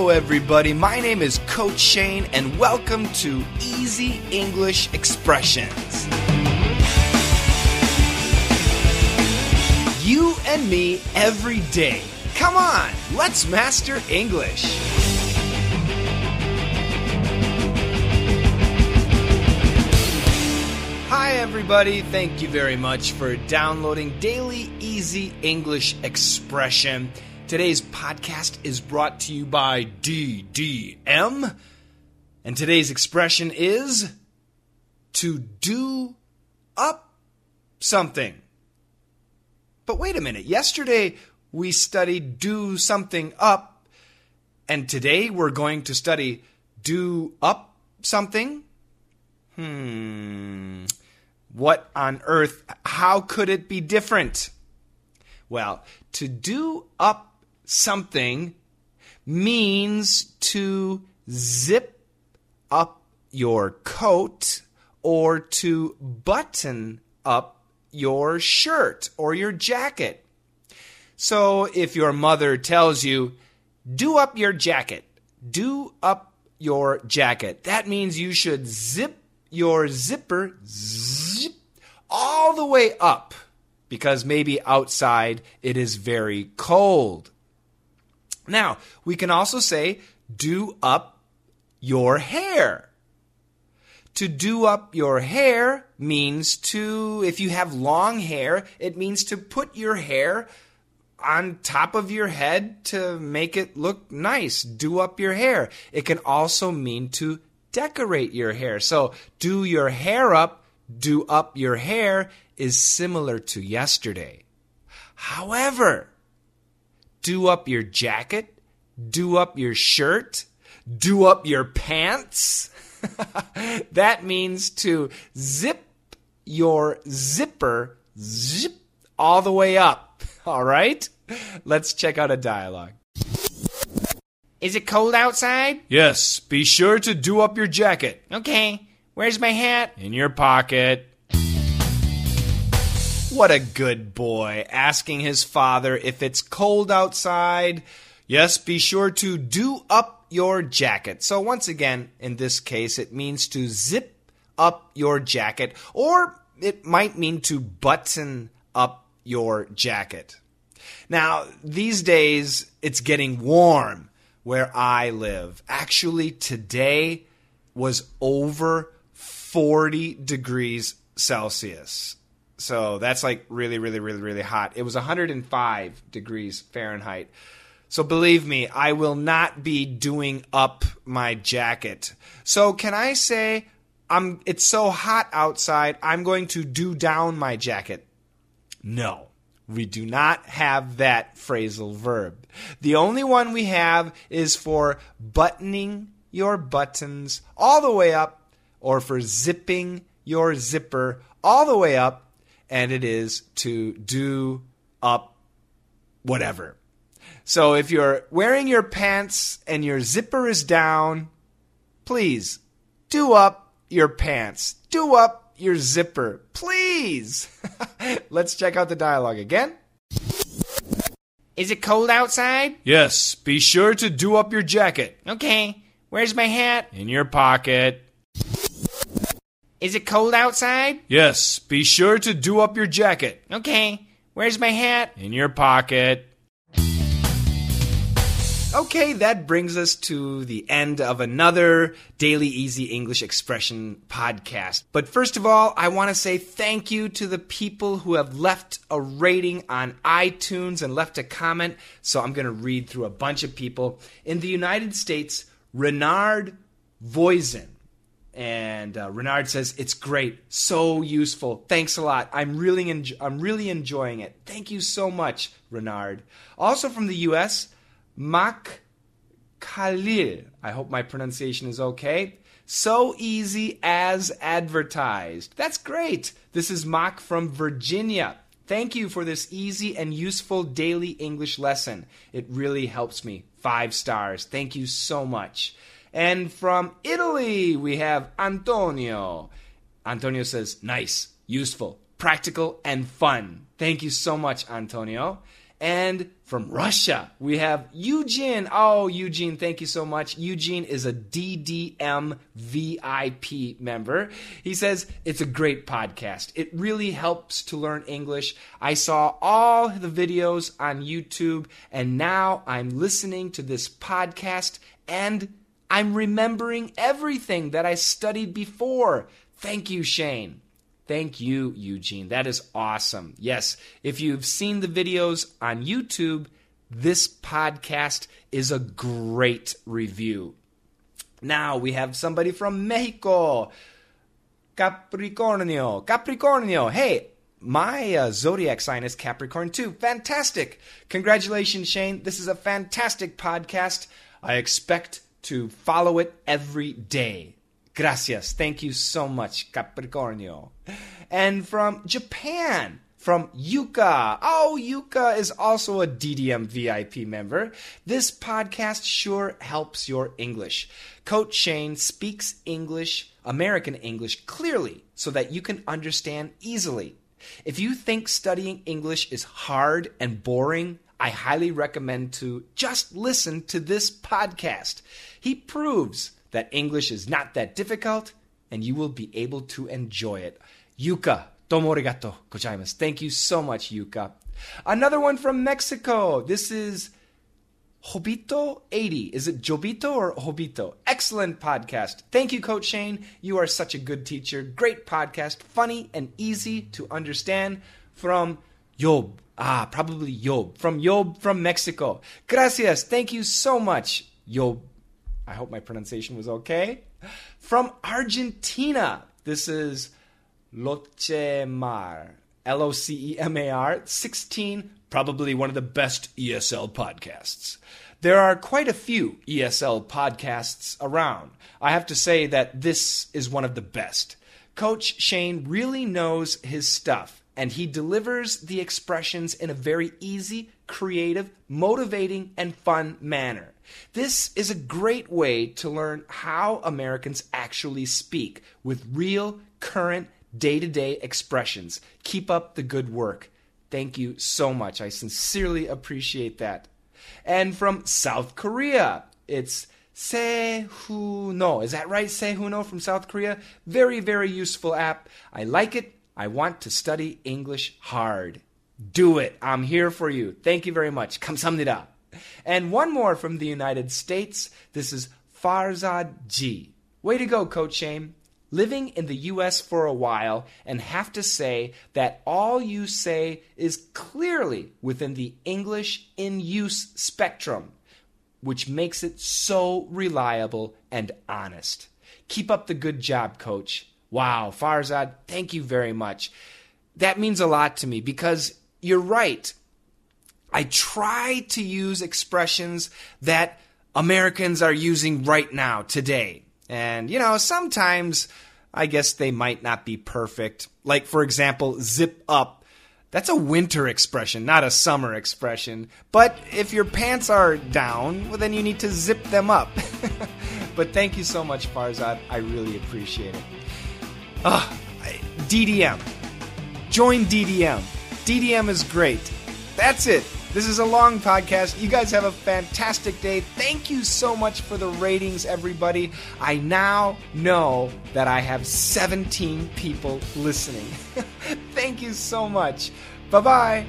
Hello, everybody. My name is Coach Shane, and welcome to Easy English Expressions. You and me every day. Come on, let's master English. Hi, everybody. Thank you very much for downloading Daily Easy English Expression. Today's podcast is brought to you by DDM. And today's expression is to do up something. But wait a minute. Yesterday we studied do something up, and today we're going to study do up something? Hmm. What on earth? How could it be different? Well, to do up something means to zip up your coat or to button up your shirt or your jacket. So if your mother tells you, do up your jacket, do up your jacket, that means you should zip your zipper zip all the way up because maybe outside it is very cold. Now, we can also say, do up your hair. To do up your hair means to, if you have long hair, it means to put your hair on top of your head to make it look nice. Do up your hair. It can also mean to decorate your hair. So, do your hair up, do up your hair is similar to yesterday. However, do up your jacket, do up your shirt, do up your pants. that means to zip your zipper zip all the way up. All right? Let's check out a dialogue. Is it cold outside? Yes, be sure to do up your jacket. Okay. Where's my hat? In your pocket. What a good boy, asking his father if it's cold outside. Yes, be sure to do up your jacket. So, once again, in this case, it means to zip up your jacket, or it might mean to button up your jacket. Now, these days, it's getting warm where I live. Actually, today was over 40 degrees Celsius. So that's like really, really, really, really hot. It was 105 degrees Fahrenheit. So believe me, I will not be doing up my jacket. So can I say I'm it's so hot outside, I'm going to do down my jacket? No. We do not have that phrasal verb. The only one we have is for buttoning your buttons all the way up or for zipping your zipper all the way up and it is to do up whatever. So if you're wearing your pants and your zipper is down, please do up your pants. Do up your zipper, please. Let's check out the dialogue again. Is it cold outside? Yes, be sure to do up your jacket. Okay. Where's my hat? In your pocket. Is it cold outside? Yes, be sure to do up your jacket. Okay. Where's my hat? In your pocket. Okay, that brings us to the end of another Daily Easy English Expression podcast. But first of all, I want to say thank you to the people who have left a rating on iTunes and left a comment. So I'm going to read through a bunch of people. In the United States, Renard Voisin. And uh, Renard says it's great, so useful. Thanks a lot. I'm really enjo- I'm really enjoying it. Thank you so much, Renard. Also from the U.S., Mak Khalil. I hope my pronunciation is okay. So easy as advertised. That's great. This is Mak from Virginia. Thank you for this easy and useful daily English lesson. It really helps me. Five stars. Thank you so much. And from Italy, we have Antonio. Antonio says, nice, useful, practical, and fun. Thank you so much, Antonio. And from Russia, we have Eugene. Oh, Eugene, thank you so much. Eugene is a DDM VIP member. He says, It's a great podcast. It really helps to learn English. I saw all the videos on YouTube, and now I'm listening to this podcast and I'm remembering everything that I studied before. Thank you, Shane. Thank you, Eugene. That is awesome. Yes, if you've seen the videos on YouTube, this podcast is a great review. Now we have somebody from Mexico. Capricornio. Capricornio. Hey, my uh, zodiac sign is Capricorn too. Fantastic. Congratulations, Shane. This is a fantastic podcast. I expect to follow it every day. Gracias. Thank you so much, Capricornio. And from Japan, from Yuka. Oh, Yuka is also a DDM VIP member. This podcast sure helps your English. Coach Shane speaks English, American English, clearly so that you can understand easily. If you think studying English is hard and boring, I highly recommend to just listen to this podcast. He proves that English is not that difficult and you will be able to enjoy it. Yuka, domo arigato. Thank you so much, Yuka. Another one from Mexico. This is Hobito 80. Is it Jobito or Hobito? Excellent podcast. Thank you, Coach Shane. You are such a good teacher. Great podcast. Funny and easy to understand. From Yob. Ah, probably Yob. From Yob from Mexico. Gracias. Thank you so much, Yob. I hope my pronunciation was okay. From Argentina. This is Lochemar. L O C E M A R. 16. Probably one of the best ESL podcasts. There are quite a few ESL podcasts around. I have to say that this is one of the best. Coach Shane really knows his stuff, and he delivers the expressions in a very easy, creative, motivating, and fun manner. This is a great way to learn how Americans actually speak with real, current, day to day expressions. Keep up the good work. Thank you so much. I sincerely appreciate that. And from South Korea, it's Sehuno. Is that right? Sehuno from South Korea? Very, very useful app. I like it. I want to study English hard. Do it. I'm here for you. Thank you very much. 감사합니다. And one more from the United States. This is Farzad G. Way to go, Coach Shane. Living in the US for a while and have to say that all you say is clearly within the English in use spectrum, which makes it so reliable and honest. Keep up the good job, coach. Wow, Farzad, thank you very much. That means a lot to me because you're right. I try to use expressions that Americans are using right now, today. And, you know, sometimes I guess they might not be perfect. Like, for example, zip up. That's a winter expression, not a summer expression. But if your pants are down, well, then you need to zip them up. but thank you so much, Farzad. I really appreciate it. Ah, DDM. Join DDM. DDM is great. That's it. This is a long podcast. You guys have a fantastic day. Thank you so much for the ratings, everybody. I now know that I have 17 people listening. Thank you so much. Bye bye.